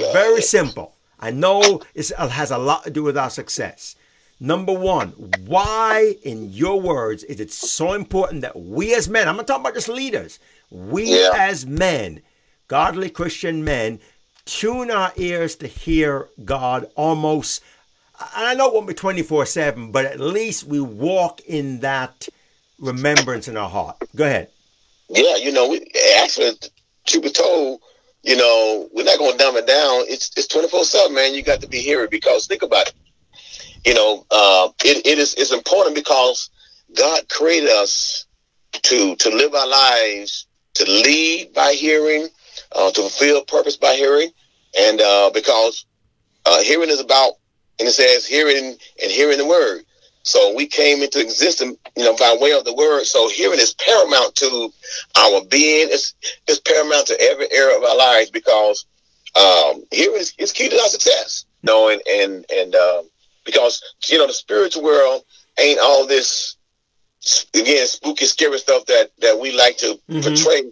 So very simple. I know it has a lot to do with our success. Number one, why, in your words, is it so important that we as men, I'm not talking about just leaders, we Yeah. as men, godly Christian men, tune our ears to hear God almost, and I know it won't be 24 7, but at least we walk in that remembrance in our heart. Go ahead. Yeah, you know, we actually, truth be told, you know, we're not going to dumb it down. It's it's twenty four seven, man. You got to be hearing because think about it. You know, uh, it, it is it's important because God created us to to live our lives, to lead by hearing, uh, to fulfill purpose by hearing, and uh, because uh, hearing is about, and it says hearing and hearing the word. So we came into existence, you know, by way of the word. So hearing is paramount to our being. is, it's paramount to every area of our lives because um, hearing is, is key to our success. You know, and and and um, because you know the spiritual world ain't all this again spooky, scary stuff that that we like to Mhm. portray.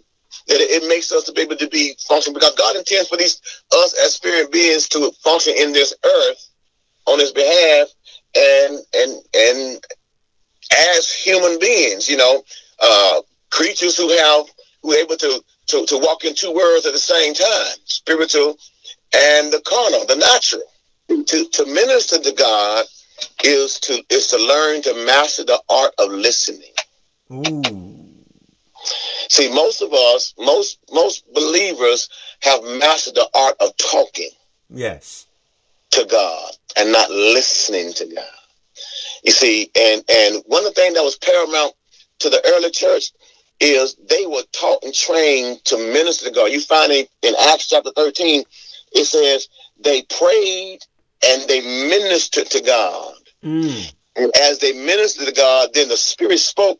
That it, it makes us to be able to be function because God intends for these us as spirit beings to function in this earth on His behalf and and and as human beings, you know, uh, creatures who have who are able to, to to walk in two worlds at the same time, spiritual and the carnal, the natural. To to minister to God is to is to learn to master the art of listening. Ooh. See, most of us, most most believers have mastered the art of talking Yes. to God and not listening to God. You see, and and one of the things that was paramount to the early church is they were taught and trained to minister to God. You find it in Acts chapter 13, it says they prayed and they ministered to God. Mm. And as they ministered to God, then the Spirit spoke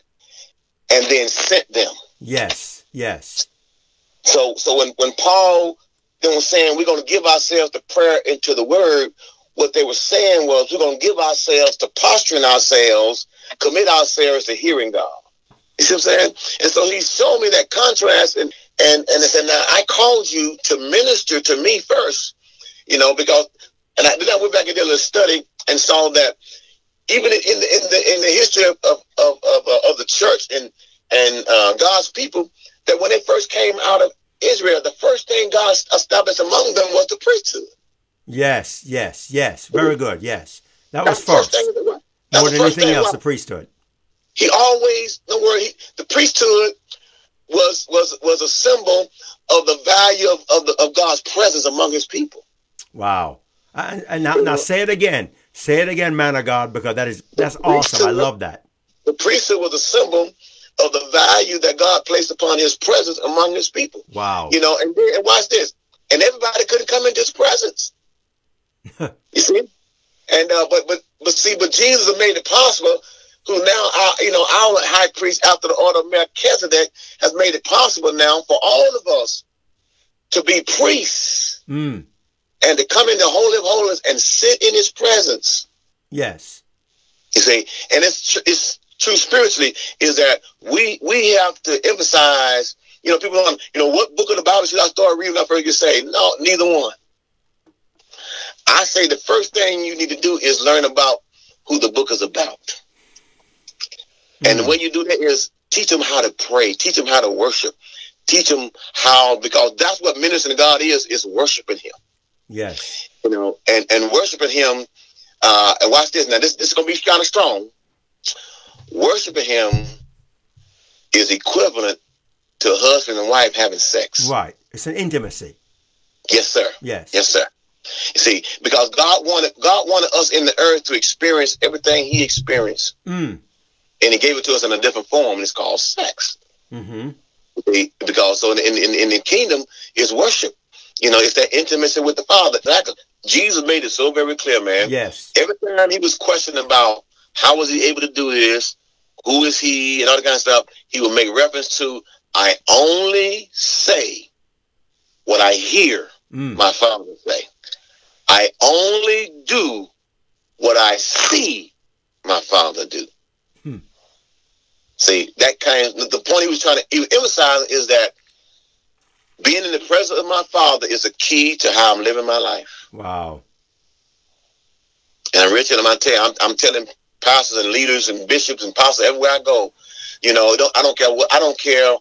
and then sent them. Yes. Yes. So so when, when Paul then was saying we're going to give ourselves to prayer and to the word, what they were saying was we're going to give ourselves to posturing ourselves, commit ourselves to hearing God. You see what I'm saying? And so he showed me that contrast and and and I said, now I called you to minister to me first, you know, because and I then I went back and did a little study and saw that even in the in the in the history of of of, of, uh, of the church and and uh, God's people, that when they first came out of Israel, the first thing God established among them was the priesthood. Yes. Yes. Yes. Very good. Yes. That was That's first. thing More than anything else, the priesthood. He always, don't worry, he, the priesthood was was was a symbol of the value of, of, the, of God's presence among His people. Wow. And, and now, now say it again. Say it again, man of God, because that is that's awesome. I love that. The priesthood was a symbol of the value that God placed upon His presence among His people. Wow. You know, and, and watch this, and everybody couldn't come into His presence. you see, and uh, but but but see, but Jesus made it possible. Who now, our, you know, our high priest after the order of Melchizedek has made it possible now for all of us to be priests Mm. and to come into holy of holies and sit in His presence. Yes. You see, and it's tr- it's true spiritually is that we we have to emphasize. You know, people don't. You know, what book of the Bible should I start reading? I heard you say no, neither one. I say the first thing you need to do is learn about who the book is about, and the way you do that is teach them how to pray, teach them how to worship, teach them how because that's what ministering to God is is worshiping Him Yes. you know, and, and worshiping him. Uh, and watch this now. This this is gonna be kind of strong. Worshiping him is equivalent to a husband and wife having sex. Right. It's an intimacy. Yes, sir. Yes. Yes, sir. You see, because God wanted God wanted us in the earth to experience everything He experienced, Mm. And He gave it to us in a different form. And it's called sex. Mm-hmm. Because so in, in in the kingdom is worship. You know, it's that intimacy with the Father. Jesus made it so very clear, man. Yes. every time he was questioned about how was he able to do this, who is he, and all that kind of stuff, he would make reference to, I only say what I hear Mm. my father say. I only do what I see my father do. See, that kind of, the point he was trying to emphasize is that being in the presence of my Father is a key to how I'm living my life. Wow. And Richard, I'm gonna tell you, I'm, I'm telling pastors and leaders and bishops and pastors everywhere I go, you know, don't, I don't care what I don't care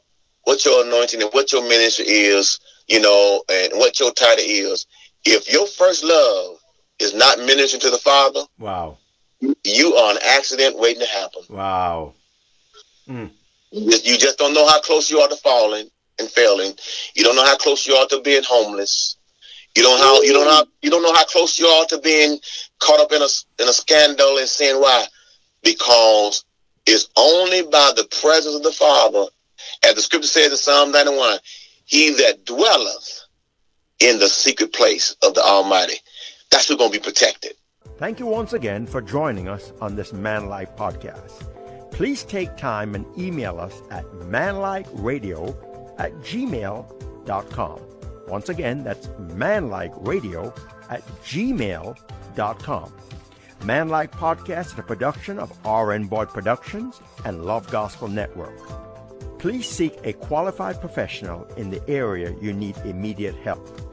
what your anointing and what your ministry is, you know, and what your title is. If your first love is not ministering to the Father, Wow. you are an accident waiting to happen. Wow. You just- you just don't know how close you are to falling and failing. You don't know how close you are to being homeless. You don't how you don't know you don't know how close you are to being caught up in a in a scandal and saying why? Because it's only by the presence of the Father, as the scripture says in Psalm 91, he that dwelleth in the secret place of the Almighty. That's who's gonna be protected. Thank you once again for joining us on this Man Life podcast. Please take time and email us at manlikeradio at gmail.com. Once again, that's manlikeradio at gmail.com. Man Life Podcast is a production of RN Boyd Productions and Love Gospel Network. Please seek a qualified professional in the area you need immediate help.